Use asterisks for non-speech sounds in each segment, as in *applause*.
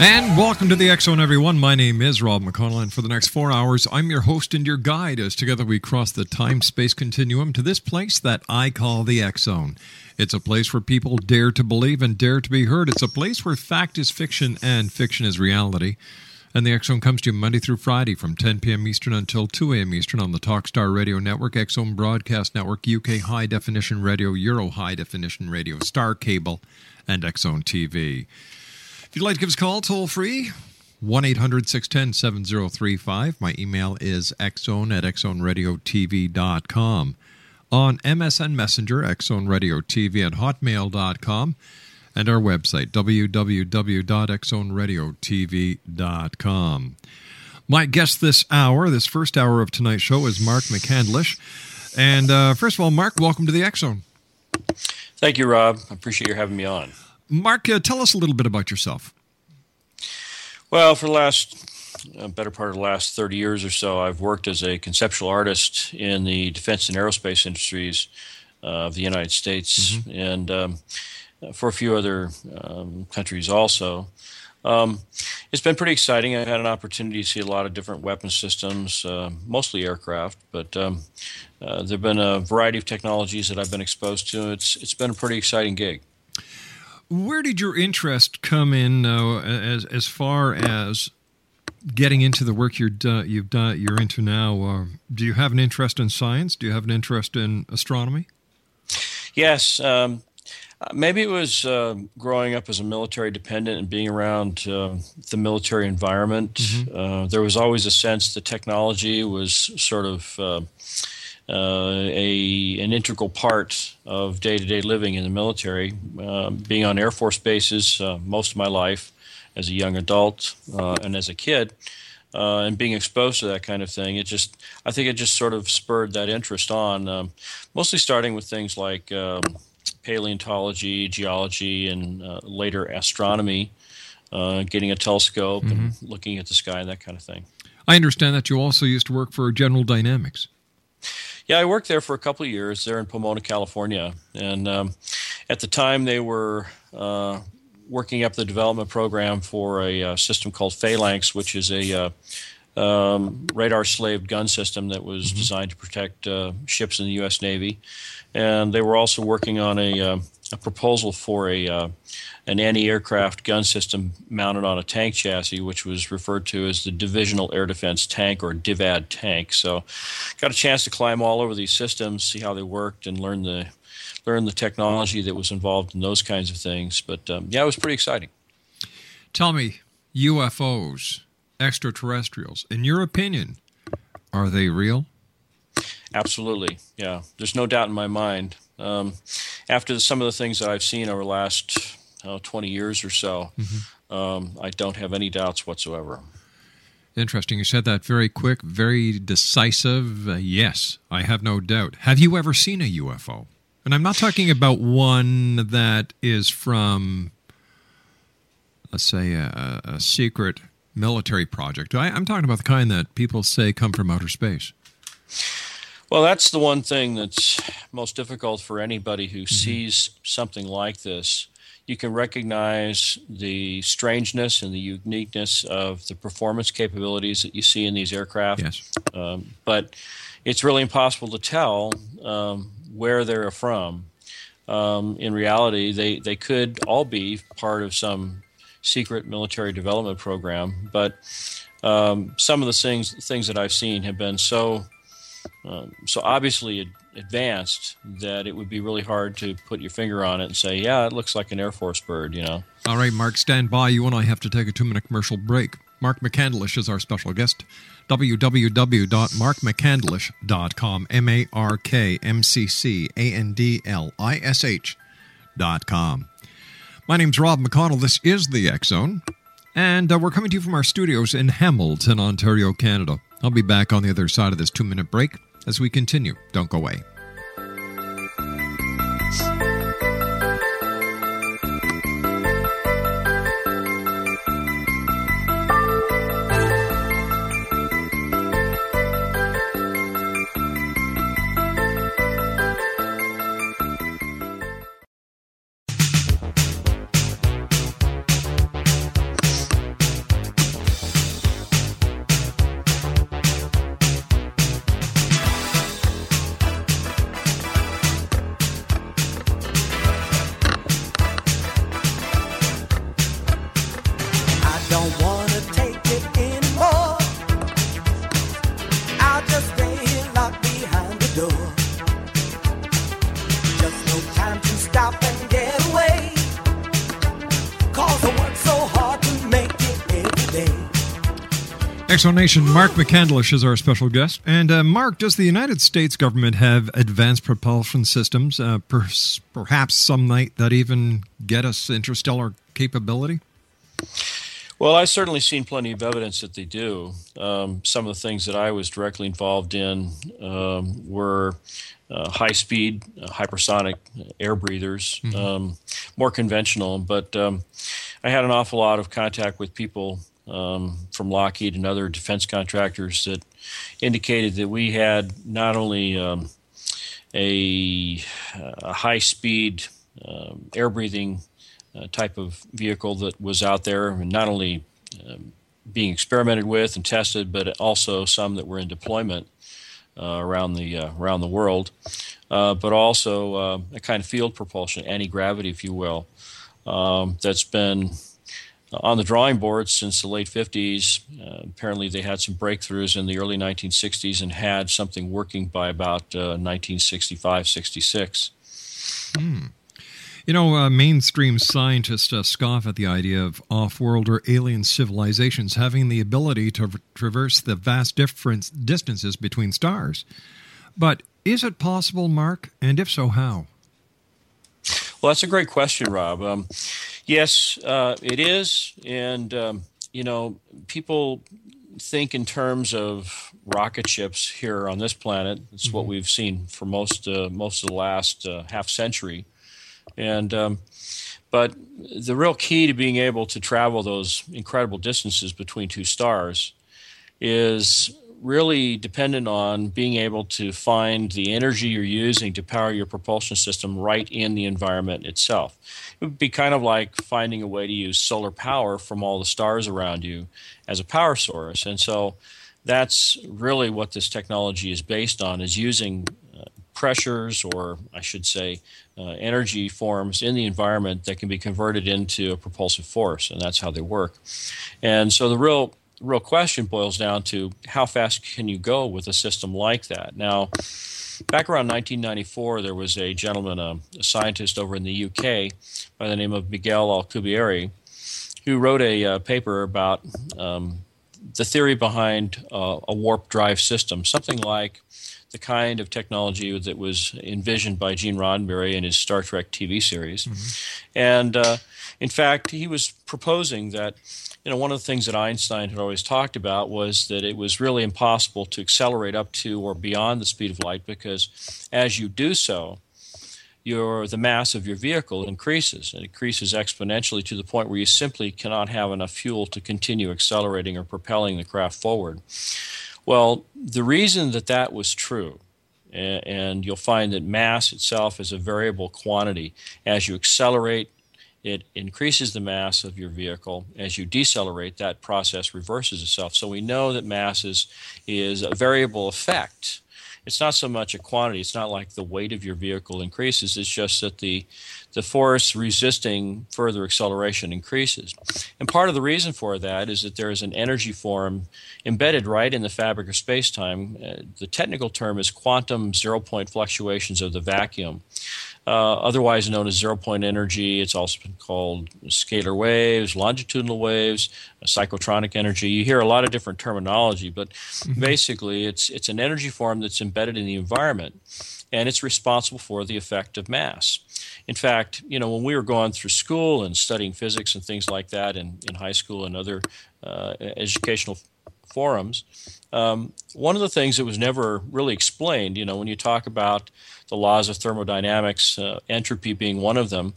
And welcome to the X Zone, everyone. My name is Rob McConnell, and for the next four hours, I'm your host and your guide as together we cross the time space continuum to this place that I call the X Zone. It's a place where people dare to believe and dare to be heard. It's a place where fact is fiction and fiction is reality. And the X Zone comes to you Monday through Friday from 10 p.m. Eastern until 2 a.m. Eastern on the Talkstar Radio Network, X Zone Broadcast Network, UK High Definition Radio, Euro High Definition Radio, Star Cable, and X Zone TV. If you'd like to give us a call, toll free, 1 800 610 7035. My email is xzone at xzoneradiotv.com. On MSN Messenger, xzoneradiotv at hotmail.com. And our website, www.xzoneradiotv.com. My guest this hour, this first hour of tonight's show, is Mark McCandlish. And uh, first of all, Mark, welcome to the Zone. Thank you, Rob. I appreciate you having me on. Mark, uh, tell us a little bit about yourself. Well, for the last uh, better part of the last 30 years or so, I've worked as a conceptual artist in the defense and aerospace industries uh, of the United States and um, for a few other um, countries also. Um, it's been pretty exciting. I've had an opportunity to see a lot of different weapon systems, uh, mostly aircraft, but um, uh, there have been a variety of technologies that I've been exposed to. It's it's been a pretty exciting gig. Where did your interest come in uh, as as far as getting into the work you're do, you've done you're into now? Uh, do you have an interest in science? Do you have an interest in astronomy? Yes, um, maybe it was uh, growing up as a military dependent and being around uh, the military environment. Uh, there was always a sense that technology was sort of uh, a an integral part of day to day living in the military. Um being on Air Force bases uh, most of my life as a young adult uh, and as a kid. Uh, and being exposed to that kind of thing, it just, I think it just sort of spurred that interest on, um, mostly starting with things like um, paleontology, geology, and uh, later astronomy, uh, getting a telescope and looking at the sky and that kind of thing. I understand that you also used to work for General Dynamics. Yeah, I worked there for a couple of years there in Pomona, California, and um, at the time they were uh, working up the development program for a uh, system called Phalanx, which is a uh, um, radar-slaved gun system that was designed to protect uh, ships in the U.S. Navy, and they were also working on a, uh, a proposal for a uh, an anti-aircraft gun system mounted on a tank chassis, which was referred to as the Divisional Air Defense Tank or DIVAD tank. So, got a chance to climb all over these systems, see how they worked, and learn the learn the technology that was involved in those kinds of things. But um, yeah, it was pretty exciting. Tell me, UFOs, extraterrestrials, in your opinion, are they real? Absolutely, yeah. There's no doubt in my mind. Um, after some of the things that I've seen over the last uh, 20 years or so, um, I don't have any doubts whatsoever. Interesting. You said that very quick, very decisive. Uh, yes, I have no doubt. Have you ever seen a UFO? And I'm not talking about one that is from let's say, a, a secret military project? I, I'm talking about the kind that people say come from outer space. Well, that's the one thing that's most difficult for anybody who sees something like this. You can recognize the strangeness and the uniqueness of the performance capabilities that you see in these aircraft. Yes. Um, but it's really impossible to tell um, where they're from. Um, in reality, they, they could all be part of some secret military development program, but um, some of the things things that I've seen have been so um, so obviously advanced that it would be really hard to put your finger on it and say, yeah, it looks like an Air Force bird, you know. All right, Mark, stand by. You and I have to take a two minute commercial break. Mark McCandlish is our special guest. www.markmccandlish.com. M A R K M C C A N D L I S H dot com. My name's Rob McConnell. This is the X Zone. And uh, we're coming to you from our studios in Hamilton, Ontario, Canada. I'll be back on the other side of this two minute break as we continue. Don't go away. Exonation, Mark McCandlish is our special guest. And uh, Mark, does the United States government have advanced propulsion systems, uh, per- perhaps some night that even get us interstellar capability? Well, I've certainly seen plenty of evidence that they do. Um, some of the things that I was directly involved in um, were uh, high speed, uh, hypersonic air breathers, um, more conventional. But um, I had an awful lot of contact with people um, from Lockheed and other defense contractors that indicated that we had not only um, a, a high speed um, air breathing uh, type of vehicle that was out there, and not only um, being experimented with and tested, but also some that were in deployment uh, around the uh, around the world, uh, but also uh, a kind of field propulsion, anti gravity, if you will, um, that's been on the drawing board since the late 50s. Uh, apparently, they had some breakthroughs in the early 1960s and had something working by about uh, 1965 66. You know, uh, mainstream scientists uh, scoff at the idea of off world or alien civilizations having the ability to traverse the vast difference, distances between stars. But is it possible, Mark? And if so, how? Well, that's a great question, Rob. Um, yes, uh, it is. And, um, you know, people think in terms of rocket ships here on this planet. It's what we've seen for most, uh, most of the last uh, half century. And, um, but the real key to being able to travel those incredible distances between two stars is really dependent on being able to find the energy you're using to power your propulsion system right in the environment itself. It would be kind of like finding a way to use solar power from all the stars around you as a power source. And so that's really what this technology is based on is using uh, pressures or I should say uh, energy forms in the environment that can be converted into a propulsive force and that's how they work. And so the real the real question boils down to how fast can you go with a system like that? Now, back around 1994, there was a gentleman, a, a scientist over in the UK by the name of Miguel Alcubierre, who wrote a uh, paper about um, the theory behind uh, a warp drive system, something like the kind of technology that was envisioned by Gene Roddenberry in his Star Trek TV series. And uh, in fact, he was proposing that you know, one of the things that Einstein had always talked about was that it was really impossible to accelerate up to or beyond the speed of light because as you do so, your the mass of your vehicle increases and increases exponentially to the point where you simply cannot have enough fuel to continue accelerating or propelling the craft forward. Well, the reason that that was true and you'll find that mass itself is a variable quantity. As you accelerate, it increases the mass of your vehicle. As you decelerate, that process reverses itself. So we know that mass is, is a variable effect it's not so much a quantity. It's not like the weight of your vehicle increases. It's just that the the force resisting further acceleration increases. And part of the reason for that is that there is an energy form embedded right in the fabric of space-time. Uh, the technical term is quantum zero-point fluctuations of the vacuum uh, otherwise known as zero point energy. It's also been called scalar waves, longitudinal waves, psychotronic energy. You hear a lot of different terminology, but mm-hmm. basically, it's it's an energy form that's embedded in the environment, and it's responsible for the effect of mass. In fact, you know, when we were going through school and studying physics and things like that in, in high school and other uh, educational forums, um, one of the things that was never really explained, you know, when you talk about the laws of thermodynamics, uh, entropy being one of them,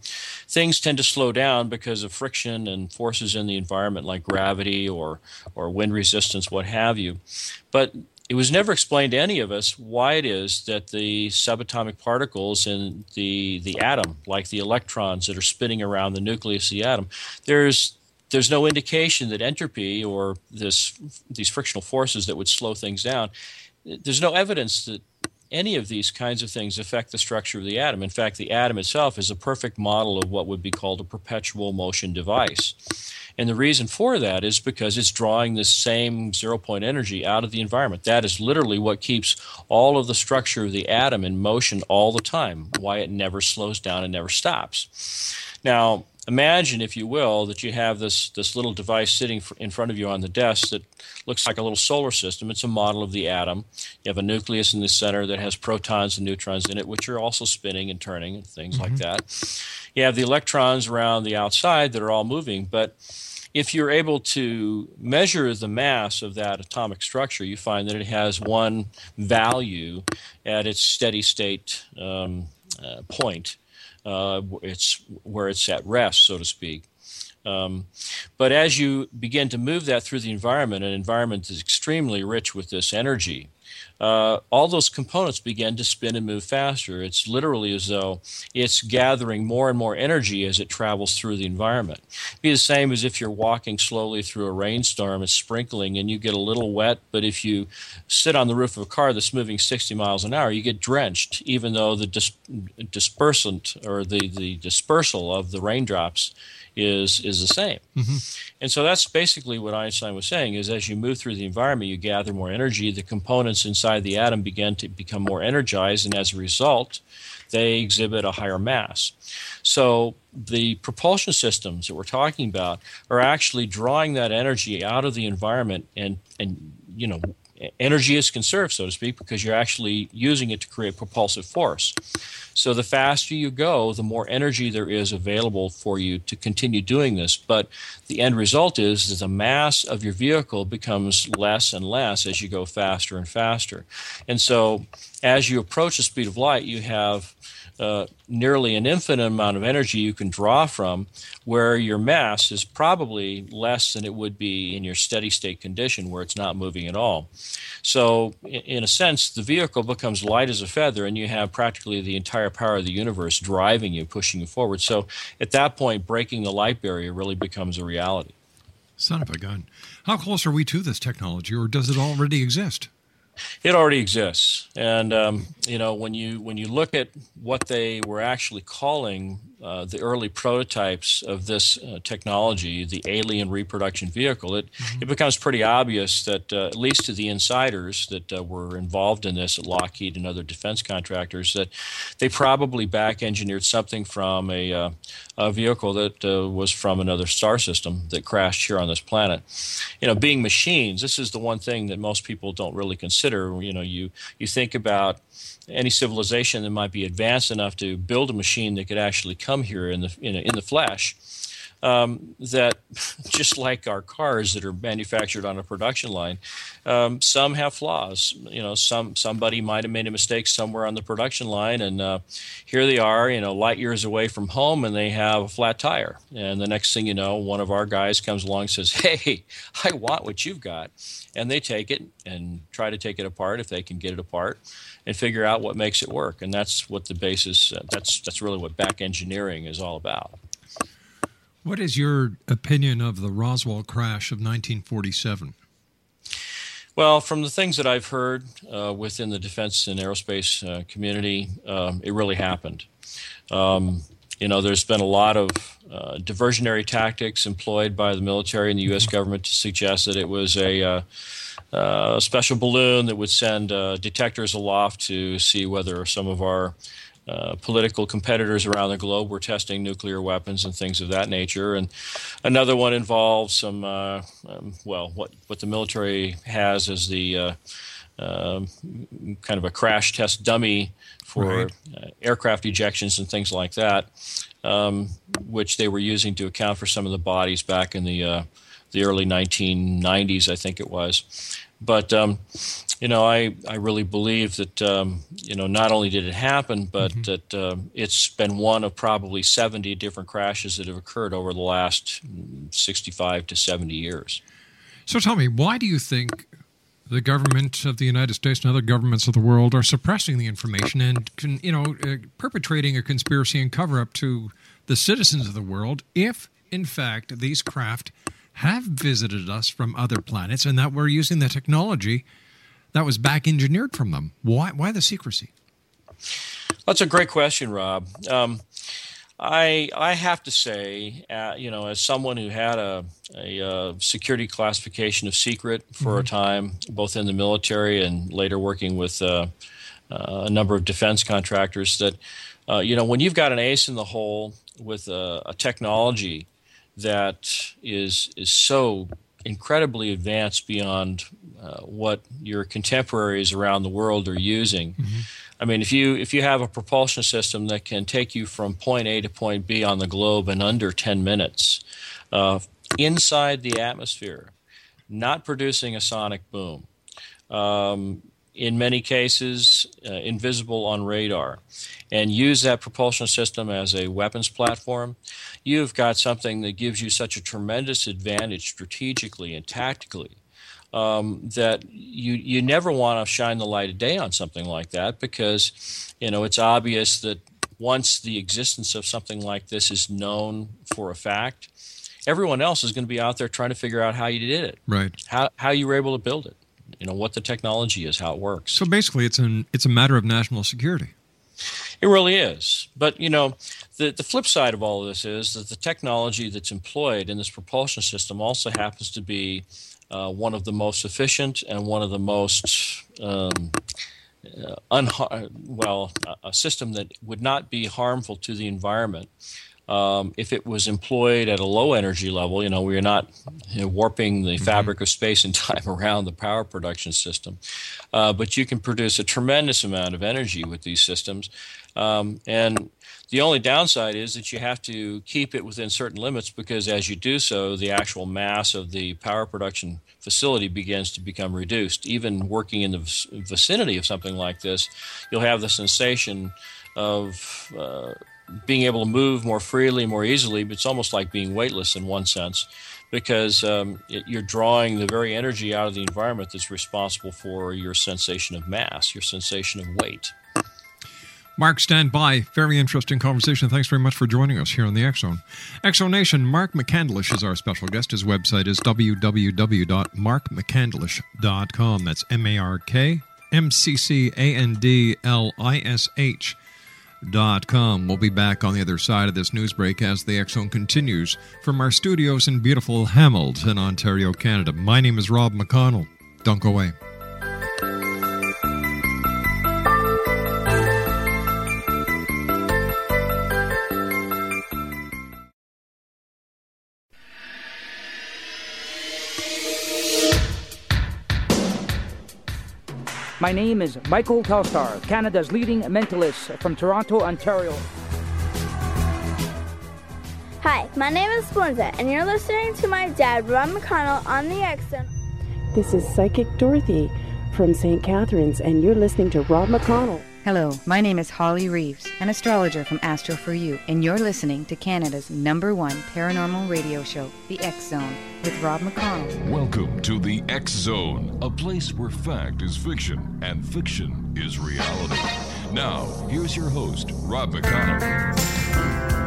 things tend to slow down because of friction and forces in the environment like gravity or, or wind resistance, what have you. But it was never explained to any of us why it is that the subatomic particles in the, the atom, like the electrons that are spinning around the nucleus of the atom, there's there's no indication that entropy or this these frictional forces that would slow things down. There's no evidence that any of these kinds of things affect the structure of the atom. In fact, the atom itself is a perfect model of what would be called a perpetual motion device. And the reason for that is because it's drawing the same zero point energy out of the environment. That is literally what keeps all of the structure of the atom in motion all the time, why it never slows down and never stops. Now, imagine, if you will, that you have this, this little device sitting in front of you on the desk that looks like a little solar system. It's a model of the atom. You have a nucleus in the center that has protons and neutrons in it, which are also spinning and turning and things mm-hmm. like that. You have the electrons around the outside that are all moving, but if you're able to measure the mass of that atomic structure, you find that it has one value at its steady state um, uh, point uh, it's where it's at rest, so to speak. Um, but as you begin to move that through the environment, an environment is extremely rich with this energy, uh, all those components begin to spin and move faster. It's literally as though it's gathering more and more energy as it travels through the environment. It'd be the same as if you're walking slowly through a rainstorm, it's sprinkling, and you get a little wet. But if you sit on the roof of a car that's moving 60 miles an hour, you get drenched, even though the dis- dispersant or the, the dispersal of the raindrops is is the same. Mm-hmm. And so that's basically what Einstein was saying is as you move through the environment, you gather more energy. The components inside the atom begin to become more energized, and as a result, they exhibit a higher mass. So the propulsion systems that we're talking about are actually drawing that energy out of the environment and and you know energy is conserved, so to speak, because you're actually using it to create propulsive force. So the faster you go, the more energy there is available for you to continue doing this. But the end result is that the mass of your vehicle becomes less and less as you go faster and faster. And so as you approach the speed of light, you have uh, nearly an infinite amount of energy you can draw from, where your mass is probably less than it would be in your steady state condition where it's not moving at all. So, in, in a sense, the vehicle becomes light as a feather, and you have practically the entire power of the universe driving you, pushing you forward. So, at that point, breaking the light barrier really becomes a reality. Son of a gun. How close are we to this technology, or does it already exist? It already exists, and um, you know when you when you look at what they were actually calling uh, the early prototypes of this uh, technology, the alien reproduction vehicle, it, mm-hmm. it becomes pretty obvious that, uh, at least to the insiders that uh, were involved in this at Lockheed and other defense contractors, that they probably back engineered something from a, uh, a vehicle that uh, was from another star system that crashed here on this planet. You know, being machines, this is the one thing that most people don't really consider. You know, you, you think about any civilization that might be advanced enough to build a machine that could actually come here in the in, in the flesh. um, that *laughs* just like our cars that are manufactured on a production line, um, some have flaws. You know, some somebody might have made a mistake somewhere on the production line, and uh, here they are, you know, light years away from home, and they have a flat tire. And the next thing you know, one of our guys comes along and says, "Hey, *laughs* I want what you've got," and they take it and try to take it apart if they can get it apart and figure out what makes it work. And that's what the basis. Uh, that's that's really what back engineering is all about. What is your opinion of the Roswell crash of 1947? Well, from the things that I've heard uh, within the defense and aerospace uh, community, um, it really happened. Um, you know, there's been a lot of uh, diversionary tactics employed by the military and the U.S. Mm-hmm. government to suggest that it was a, uh, uh, special balloon that would send uh, detectors aloft to see whether some of our uh, political competitors around the globe were testing nuclear weapons and things of that nature. And another one involves some, uh, um, well, what, what the military has is the uh, um, kind of a crash test dummy for right. Uh, aircraft ejections and things like that, um, which they were using to account for some of the bodies back in the uh, the early 1990s, I think it was. But um, you know, I, I really believe that um, you know not only did it happen, but mm-hmm. that uh, it's been one of probably 70 different crashes that have occurred over the last 65 to 70 years. So tell me, why do you think the government of the United States and other governments of the world are suppressing the information and you know uh, perpetrating a conspiracy and cover up to the citizens of the world if in fact these craft have visited us from other planets and that we're using the technology that was back engineered from them. Why, why the secrecy? That's a great question, Rob. Um, I I have to say, uh, you know, as someone who had a, a, a uh, security classification of secret for mm-hmm. a time, both in the military and later working with uh, uh, a number of defense contractors, that uh, you know, when you've got an ace in the hole with a, a technology that is is so incredibly advanced beyond uh, what your contemporaries around the world are using. Mm-hmm. I mean, if you if you have a propulsion system that can take you from point A to point B on the globe in under 10 minutes, uh, inside the atmosphere, not producing a sonic boom, um, in many cases uh, invisible on radar, and use that propulsion system as a weapons platform, you've got something that gives you such a tremendous advantage strategically and tactically. Um, that you you never want to shine the light of day on something like that because you know it's obvious that once the existence of something like this is known for a fact, everyone else is going to be out there trying to figure out how you did it, right? How how you were able to build it, you know what the technology is, how it works. So basically, it's an it's a matter of national security. It really is. But, you know, the, the flip side of all of this is that the technology that's employed in this propulsion system also happens to be uh, one of the most efficient and one of the most, um, uh, unha- well, a system that would not be harmful to the environment. Um, if it was employed at a low energy level, you know, we are not you know, warping the mm-hmm. fabric of space and *laughs* time around the power production system. Uh, but you can produce a tremendous amount of energy with these systems. Um, and the only downside is that you have to keep it within certain limits because as you do so, the actual mass of the power production facility begins to become reduced. Even working in the vicinity of something like this, you'll have the sensation of uh, being able to move more freely, more easily, it's almost like being weightless in one sense because um, it, you're drawing the very energy out of the environment that's responsible for your sensation of mass, your sensation of weight. Mark, stand by. Very interesting conversation. Thanks very much for joining us here on the X Zone. Exonation, Mark McCandlish is our special guest. His website is www.markmccandlish.com. That's M A R K M C C A N D L I S H Dot com. We'll be back on the other side of this news break as the Zone continues from our studios in beautiful Hamilton, Ontario, Canada. My name is Rob McConnell. Don't go away. My name is Michael Telstar, Canada's leading mentalist from Toronto, Ontario. Hi, my name is Splenda, and you're listening to my dad, Rob McConnell, on the X Zone. This is Psychic Dorothy from St. Catharines, and you're listening to Rob McConnell. Hello, my name is Holly Reeves, an astrologer from Astro for You, and you're listening to Canada's number one paranormal radio show, The X Zone, with Rob McConnell. Welcome to the X Zone, a place where fact is fiction and fiction is reality. Now, here's your host, Rob McConnell.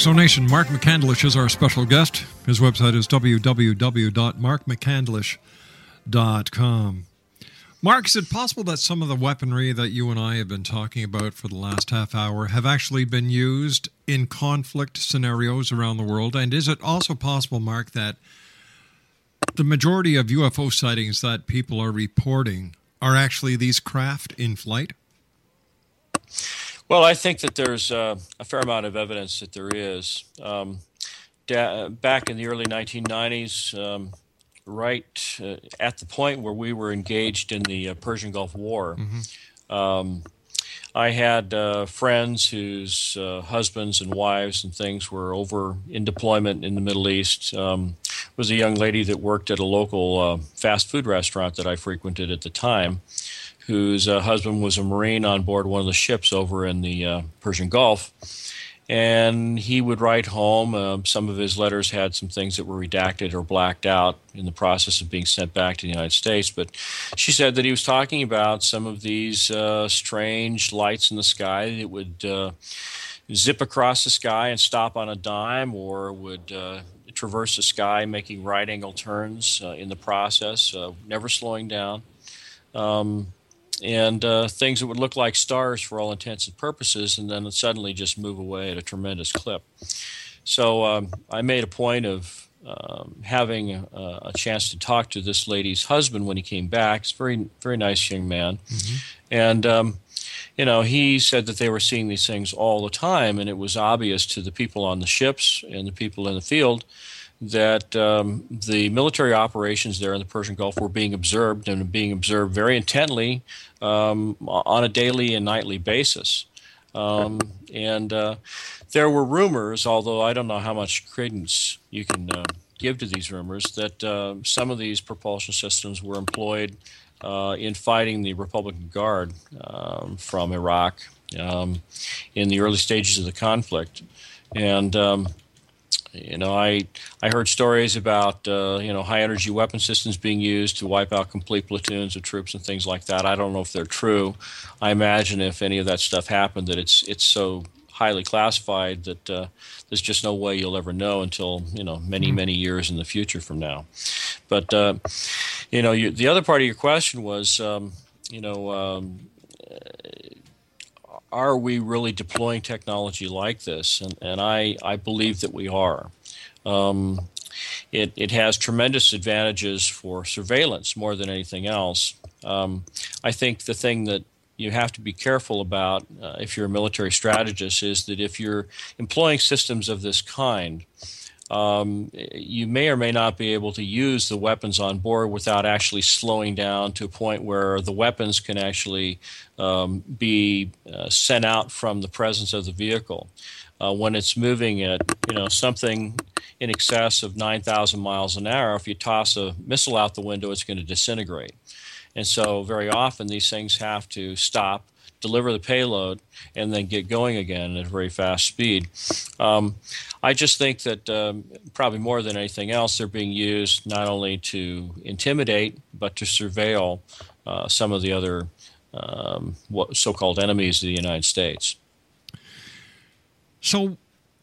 Exonation, Mark McCandlish is our special guest. His website is www.markmccandlish.com. Mark, is it possible that some of the weaponry that you and I have been talking about for the last half hour have actually been used in conflict scenarios around the world? And is it also possible, Mark, that the majority of UFO sightings that people are reporting are actually these craft in flight? Well, I think that there's uh, a fair amount of evidence that there is. Um, da- back in the early 1990s, um, right uh, at the point where we were engaged in the uh, Persian Gulf War, um, I had uh, friends whose uh, husbands and wives and things were over in deployment in the Middle East. Um, was a young lady that worked at a local uh, fast food restaurant that I frequented at the time, whose uh, husband was a Marine on board one of the ships over in the uh, Persian Gulf. And he would write home. Um, some of his letters had some things that were redacted or blacked out in the process of being sent back to the United States. But she said that he was talking about some of these uh, strange lights in the sky that would uh, zip across the sky and stop on a dime or would uh, traverse the sky, making right angle turns uh, in the process, uh, never slowing down. Um, and uh, things that would look like stars for all intents and purposes, and then suddenly just move away at a tremendous clip. So um, I made a point of um, having a, a chance to talk to this lady's husband when he came back. He's a very, very nice young man, and um, you know he said that they were seeing these things all the time, and it was obvious to the people on the ships and the people in the field that um, the military operations there in the Persian Gulf were being observed and being observed very intently um, on a daily and nightly basis. Um, and uh, there were rumors, although I don't know how much credence you can uh, give to these rumors, that uh, some of these propulsion systems were employed uh, in fighting the Republican Guard um, from Iraq um, in the early stages of the conflict. And um, you know, I I heard stories about uh, you know high energy weapon systems being used to wipe out complete platoons of troops and things like that. I don't know if they're true. I imagine if any of that stuff happened, that it's it's so highly classified that uh, there's just no way you'll ever know until you know many many years in the future from now. But uh, you know, you, the other part of your question was um, you know. Um, are we really deploying technology like this? And, and I, I believe that we are. Um, it, it has tremendous advantages for surveillance more than anything else. Um, I think the thing that you have to be careful about uh, if you're a military strategist is that if you're employing systems of this kind, um, you may or may not be able to use the weapons on board without actually slowing down to a point where the weapons can actually um, be uh, sent out from the presence of the vehicle. uh, when it's moving at you know something in excess of 9,000 miles an hour, if you toss a missile out the window, it's going to disintegrate. And so, very often, these things have to stop, deliver the payload, and then get going again at a very fast speed. Um, I just think that um, probably more than anything else, they're being used not only to intimidate, but to surveil uh, some of the other um, so called enemies of the United States. So,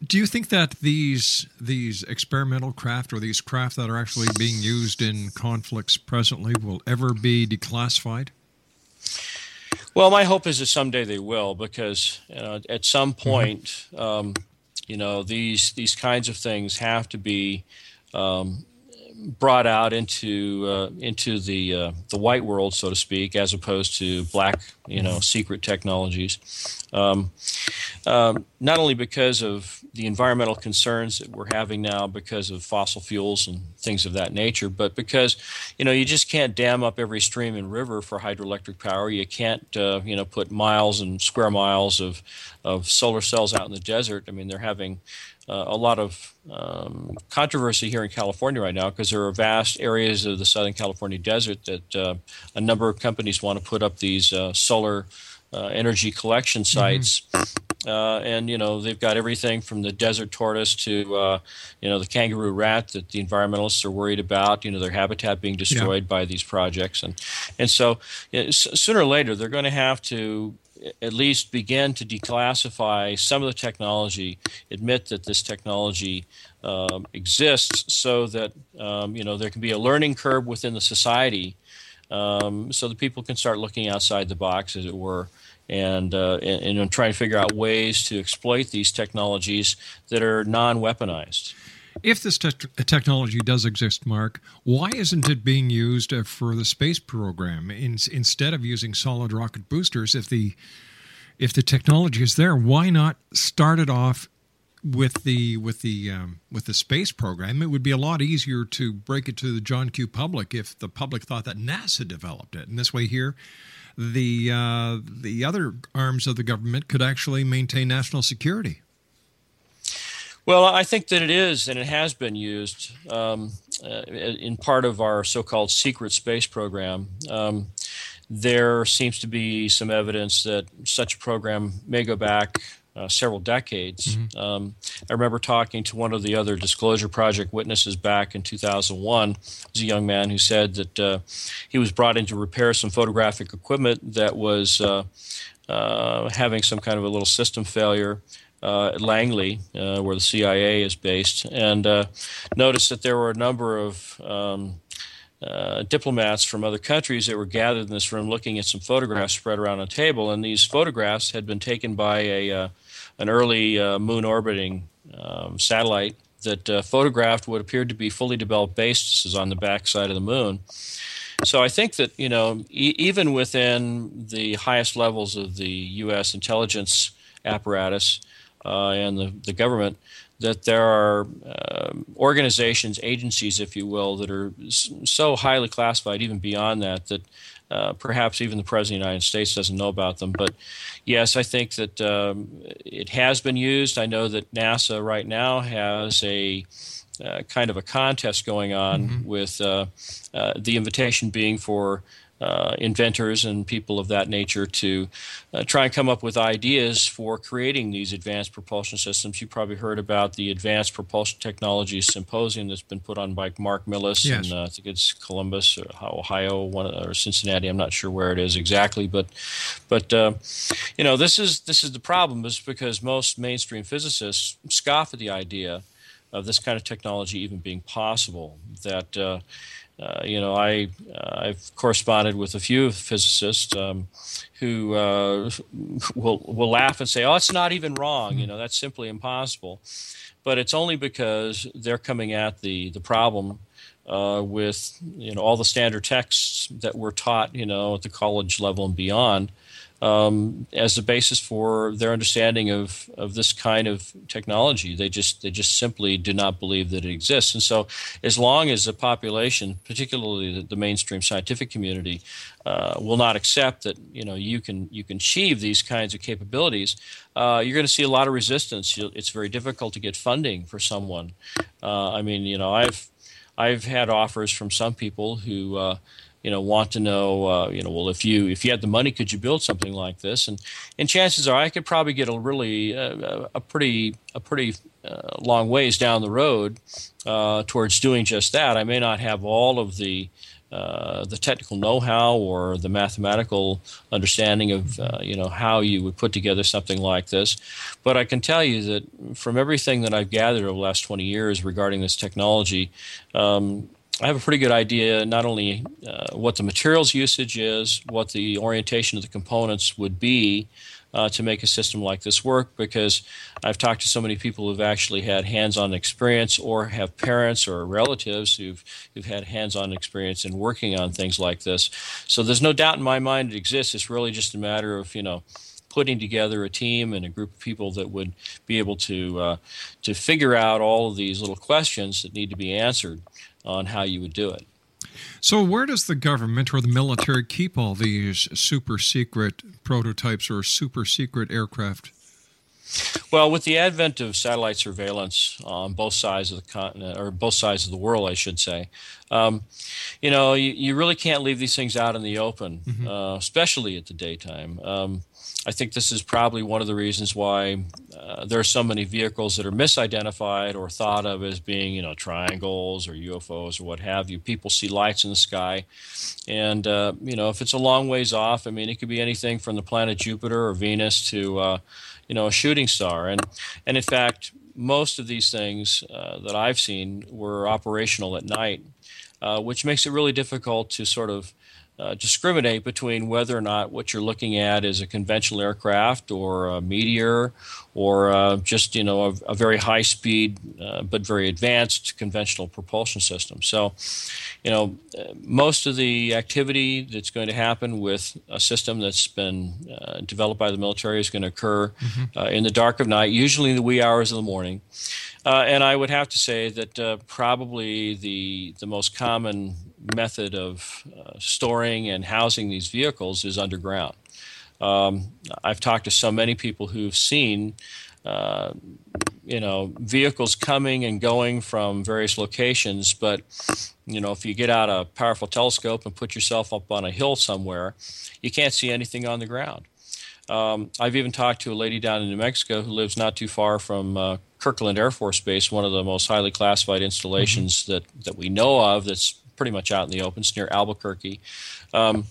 do you think that these these experimental craft or these craft that are actually being used in conflicts presently will ever be declassified? Well, my hope is that someday they will, because you know, at some mm-hmm. point, um, you know, these these kinds of things have to be um, brought out into uh, into the uh, the white world, so to speak, as opposed to black, you know, secret technologies. Um, um, not only because of the environmental concerns that we're having now because of fossil fuels and things of that nature, but because you know you just can't dam up every stream and river for hydroelectric power. You can't uh, you know put miles and square miles of of solar cells out in the desert. I mean, they're having uh, a lot of um, controversy here in California right now because there are vast areas of the Southern California desert that uh, a number of companies want to put up these uh, solar uh, energy collection mm-hmm. sites. Mm-hmm. and you know they've got everything from the desert tortoise to uh, you know the kangaroo rat that the environmentalists are worried about. You know their habitat being destroyed yeah. by these projects, and and so you know, sooner or later they're going to have to at least begin to declassify some of the technology, admit that this technology um, exists, so that um, you know there can be a learning curve within the society, um, so that people can start looking outside the box, as it were, and, uh, and, and trying to figure out ways to exploit these technologies that are non-weaponized. If this te- technology does exist, Mark, why isn't it being used uh, for the space program In, instead of using solid rocket boosters? If the if the technology is there, why not start it off with the with the um, with the space program? It would be a lot easier to break it to the John Q. public if the public thought that NASA developed it. And this way, here, the uh, the other arms of the government could actually maintain national security. Well, I think that it is, and it has been used um, uh, in part of our so-called secret space program. Um, there seems to be some evidence that such a program may go back uh, several decades. Mm-hmm. Um, I remember talking to one of the other Disclosure Project witnesses back in 2001. It was a young man who said that uh, he was brought in to repair some photographic equipment that was uh, uh having some kind of a little system failure uh, Langley, uh, where the CIA is based, and uh, noticed that there were a number of um, uh, diplomats from other countries that were gathered in this room looking at some photographs spread around a table. And these photographs had been taken by a, uh, an early uh, moon orbiting um, satellite that photographed what appeared to be fully developed bases on the backside of the moon. So I think that you know e- even within the highest levels of the U.S. intelligence apparatus, uh, and the, the government that there are uh, organizations, agencies, if you will, that are so highly classified, even beyond that, that uh, perhaps even the President of the United States doesn't know about them. But yes, I think that um, it has been used. I know that NASA right now has a uh, kind of a contest going on mm-hmm. with uh, uh, the invitation being for uh, inventors and people of that nature to uh, try and come up with ideas for creating these advanced propulsion systems. You probably heard about the Advanced Propulsion Technologies Symposium that's been put on by Marc Millis, yes. and uh, I think it's Columbus, or Ohio, one, or Cincinnati. I'm not sure where it is exactly, but but uh, you know this is this is the problem is because most mainstream physicists scoff at the idea of this kind of technology even being possible. That uh, uh, you know, I uh, I've corresponded with a few physicists um, who uh, will will laugh and say, "Oh, it's not even wrong. You know, that's simply impossible." But it's only because they're coming at the the problem uh, with you know all the standard texts that were taught you know at the college level and beyond um, as the basis for their understanding of, of this kind of technology. They just they just simply do not believe that it exists. And so, as long as the population, particularly the, the mainstream scientific community, uh, will not accept that you know you can you can achieve these kinds of capabilities, uh, you're going to see a lot of resistance. It's very difficult to get funding for someone. Uh, I mean, you know, I've I've had offers from some people who uh, you know want to know uh, you know well if you if you had the money could you build something like this? And and chances are I could probably get a really uh, a pretty a pretty uh, long ways down the road uh, towards doing just that. I may not have all of the uh, the technical know-how or the mathematical understanding of uh, you know how you would put together something like this, but I can tell you that from everything that I've gathered over the last 20 years regarding this technology, um, I have a pretty good idea not only uh, what the materials usage is, what the orientation of the components would be uh, to make a system like this work, because I've talked to so many people who've actually had hands-on experience, or have parents or relatives who've who've had hands-on experience in working on things like this. So there's no doubt in my mind it exists. It's really just a matter of you know putting together a team and a group of people that would be able to uh, to figure out all of these little questions that need to be answered on how you would do it. So, where does the government or the military keep all these super secret prototypes or super secret aircraft? Well, with the advent of satellite surveillance on both sides of the continent, or both sides of the world, I should say, um, you know, you, you, really can't leave these things out in the open, mm-hmm. uh, especially at the daytime. Um, I think this is probably one of the reasons why uh, there are so many vehicles that are misidentified or thought of as being, you know, triangles or UFOs or what have you. People see lights in the sky, and uh, you know, if it's a long ways off, I mean, it could be anything from the planet Jupiter or Venus to, uh, you know, a shooting star. And and in fact, most of these things uh, that I've seen were operational at night, uh, which makes it really difficult to sort of uh, discriminate between whether or not what you're looking at is a conventional aircraft or a meteor or uh, just you know a, a very high speed uh, but very advanced conventional propulsion system. So, you know, uh, most of the activity that's going to happen with a system that's been uh, developed by the military is going to occur mm-hmm. in the dark of night, usually in the wee hours of the morning. Uh, and I would have to say that uh, probably the the most common method of uh, storing and housing these vehicles is underground. Um, I've talked to so many people who've seen, uh, you know, vehicles coming and going from various locations. But you know, if you get out a powerful telescope and put yourself up on a hill somewhere, you can't see anything on the ground. Um, I've even talked to a lady down in New Mexico who lives not too far from uh, Kirtland Air Force Base, one of the most highly classified installations mm-hmm. that, that we know of that's pretty much out in the open. It's near Albuquerque. Um,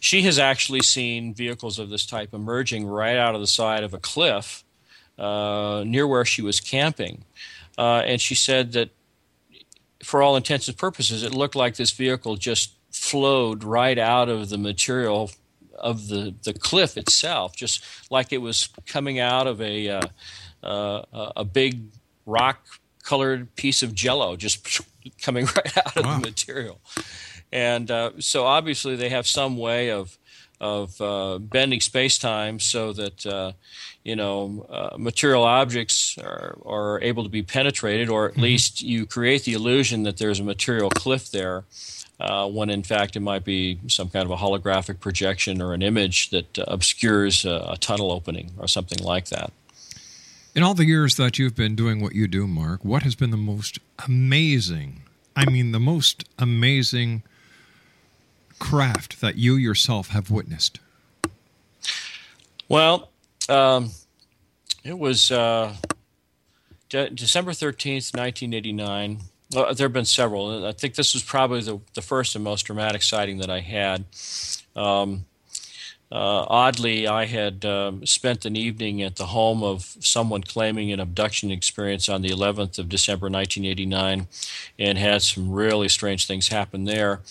she has actually seen vehicles of this type emerging right out of the side of a cliff uh, near where she was camping. Uh, and she said that for all intents and purposes, it looked like this vehicle just flowed right out of the material of the, the cliff itself, just like it was coming out of a, uh, uh, a big rock colored piece of jello, just *laughs* coming right *laughs* out of wow. the material. And uh, so obviously they have some way of of uh, bending space time so that uh, you know uh, material objects are, are able to be penetrated, or at mm-hmm. least you create the illusion that there's a material cliff there. Uh, when in fact it might be some kind of a holographic projection or an image that uh, obscures a, a tunnel opening or something like that. In all the years that you've been doing what you do, Mark, what has been the most amazing, I mean, the most amazing craft that you yourself have witnessed? Well, um, it was uh, De- December 13th, 1989. Well, there have been several. I think this was probably the, the first and most dramatic sighting that I had. Um, uh, oddly, I had um, spent an evening at the home of someone claiming an abduction experience on the 11th of December 1989 and had some really strange things happen there.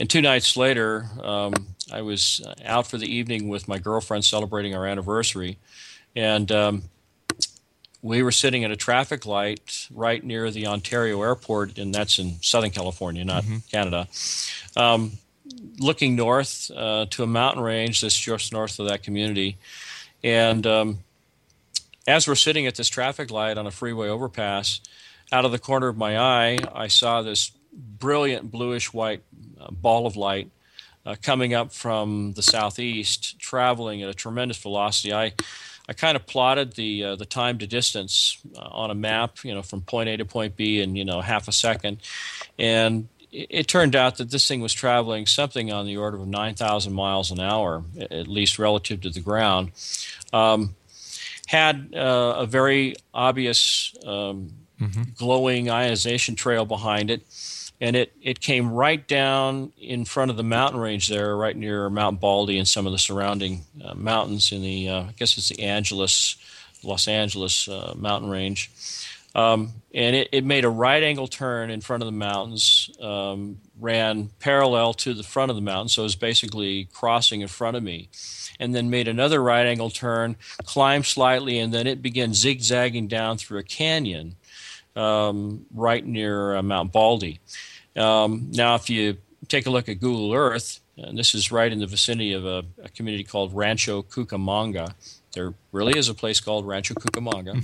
And two nights later, um, I was out for the evening with my girlfriend celebrating our anniversary. And um, we were sitting at a traffic light right near the Ontario airport, and that's in Southern California, not Canada. Looking north uh, to a mountain range that's just north of that community. And um, as we're sitting at this traffic light on a freeway overpass, out of the corner of my eye, I saw this brilliant bluish white uh, ball of light uh, coming up from the southeast, traveling at a tremendous velocity. I I kind of plotted the uh, the time to distance uh, on a map, you know, from point A to point B in you know half a second, and it, turned out that this thing was traveling something on the order of nine thousand miles an hour, at least relative to the ground. Um, had uh, a very obvious um, glowing ionization trail behind it. And it, it came right down in front of the mountain range there, right near Mount Baldy and some of the surrounding uh, mountains in the, uh, I guess it's the Angeles, Los Angeles uh, mountain range. Um, and it, it made a right angle turn in front of the mountains, um, ran parallel to the front of the mountain, so it was basically crossing in front of me, and then made another right angle turn, climbed slightly, and then it began zigzagging down through a canyon um, right near uh, Mount Baldy. Um, now, if you take a look at Google Earth, and this is right in the vicinity of a, a community called Rancho Cucamonga. There really is a place called Rancho Cucamonga,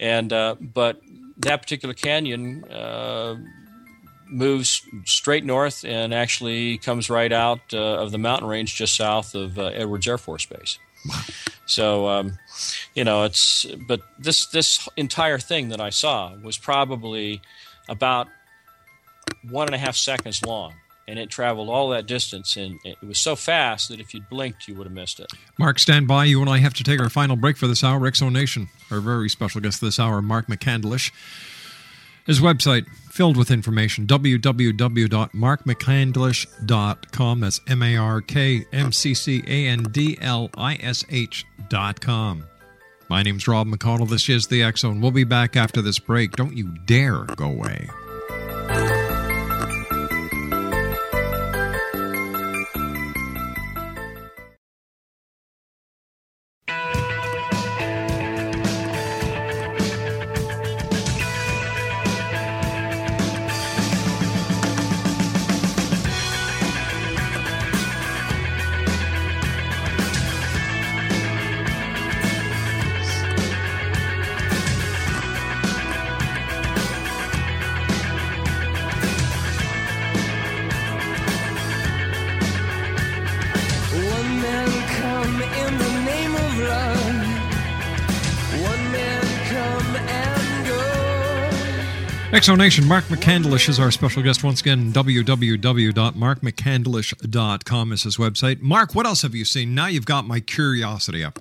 and uh, but that particular canyon uh, moves straight north and actually comes right out uh, of the mountain range just south of uh, Edwards Air Force Base. So, um, you know, it's but this this entire thing that I saw was probably about one and a half seconds long, and it traveled all that distance, and it was so fast that if you'd blinked, you would have missed it. Mark, stand by. You and I have to take our final break for this hour. Exo Nation, our very special guest this hour, Mark McCandlish. His website filled with information www.markmccandlish.com. That's M A R K M C C A N D L I S H dot com. My name's Rob McConnell. This is the Zone. We'll be back after this break. Don't you dare go away. Exonation, Mark McCandlish is our special guest once again. www.markmccandlish.com is his website. Mark, what else have you seen? Now you've got my curiosity up.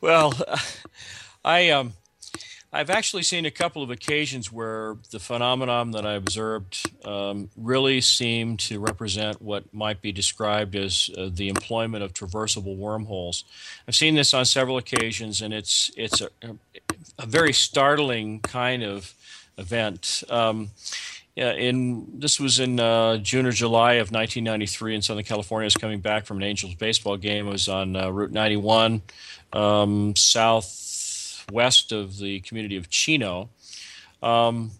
Well, *laughs* I um, I've actually seen a couple of occasions where the phenomenon that I observed um, really seemed to represent what might be described as uh, the employment of traversable wormholes. I've seen this on several occasions, and it's it's a, a very startling kind of event. Um, yeah, in this was in uh, June or July of 1993 in Southern California. I was coming back from an Angels baseball game. I was on uh, Route 91, um, southwest of the community of Chino, um,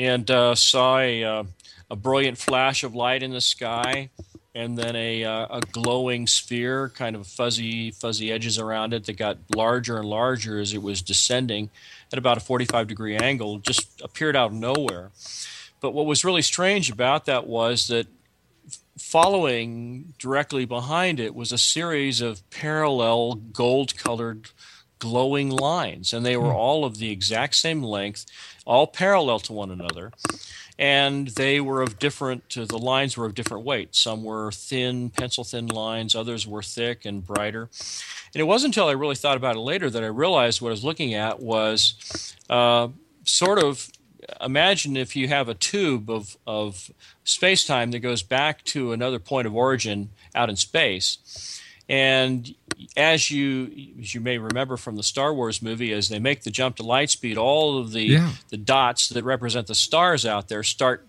and uh, saw a, uh, a brilliant flash of light in the sky, and then a, uh, a glowing sphere, kind of fuzzy fuzzy edges around it that got larger and larger as it was descending at about a 45 degree angle. Just appeared out of nowhere. But what was really strange about that was that following directly behind it was a series of parallel gold colored glowing lines and they were all of the exact same length all parallel to one another and they were of different uh, the lines were of different weight some were thin pencil thin lines others were thick and brighter and it wasn't until i really thought about it later that i realized what i was looking at was uh, sort of imagine if you have a tube of, of space time that goes back to another point of origin out in space. And as you as you may remember from the Star Wars movie, as they make the jump to light speed, all of the Yeah. the dots that represent the stars out there start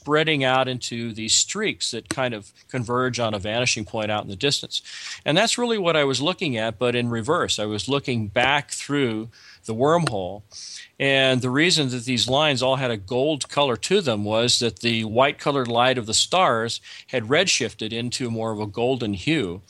spreading out into these streaks that kind of converge on a vanishing point out in the distance. And that's really what I was looking at, but in reverse. I was looking back through the wormhole. And the reason that these lines all had a gold color to them was that the white colored light of the stars had redshifted into more of a golden hue.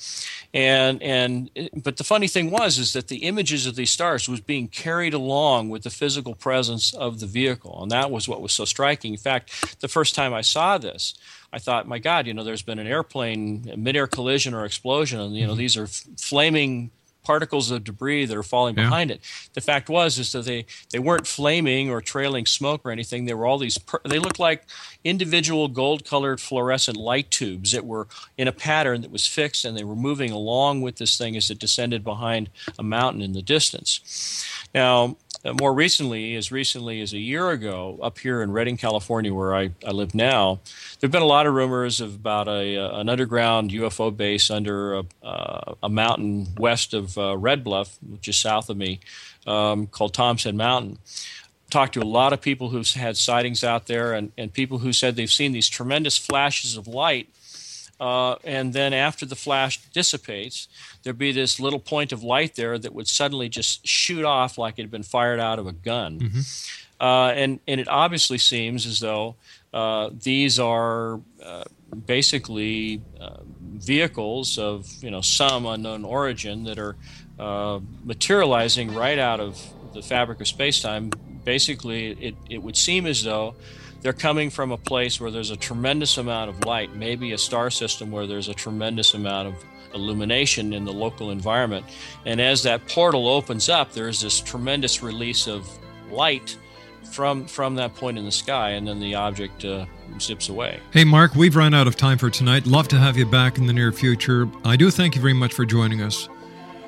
And and but the funny thing was is that the images of these stars was being carried along with the physical presence of the vehicle. And that was what was so striking. In fact, the first time I saw this, I thought, my God, you know, there's been an airplane, mid-air collision or explosion, and you know, mm-hmm. these are flaming particles of debris that are falling yeah. behind it. The fact was is that they they weren't flaming or trailing smoke or anything. They were all these. Per- they looked like individual gold-colored fluorescent light tubes that were in a pattern that was fixed, and they were moving along with this thing as it descended behind a mountain in the distance. Now, uh, more recently, as recently as a year ago, up here in Redding, California, where I, I live now, there have been a lot of rumors of about a, uh, an underground UFO base under a, uh, a mountain west of uh, Red Bluff, which is south of me, um, called Thompson Mountain. Talked to a lot of people who've had sightings out there and, and people who said they've seen these tremendous flashes of light uh, and then after the flash dissipates, there'd be this little point of light there that would suddenly just shoot off like it had been fired out of a gun. Mm-hmm. Uh, and, and it obviously seems as though uh, these are uh, basically uh, vehicles of you know some unknown origin that are uh, materializing right out of the fabric of space-time. Basically, it, it would seem as though they're coming from a place where there's a tremendous amount of light, maybe a star system where there's a tremendous amount of illumination in the local environment. And as that portal opens up, there's this tremendous release of light from from that point in the sky, and then the object uh, zips away. Hey, Mark, we've run out of time for tonight. Love to have you back in the near future. I do thank you very much for joining us.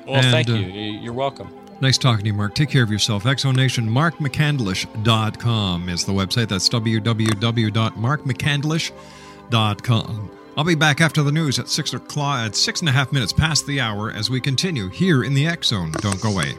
Well, and, thank you. Uh, You're welcome. Nice talking to you, Mark. Take care of yourself. ExoNation, is the website. That's www.markmccandlish.com. I'll be back after the news at six o'clock, at six and a half minutes past the hour as we continue here in the X Zone. Don't go away.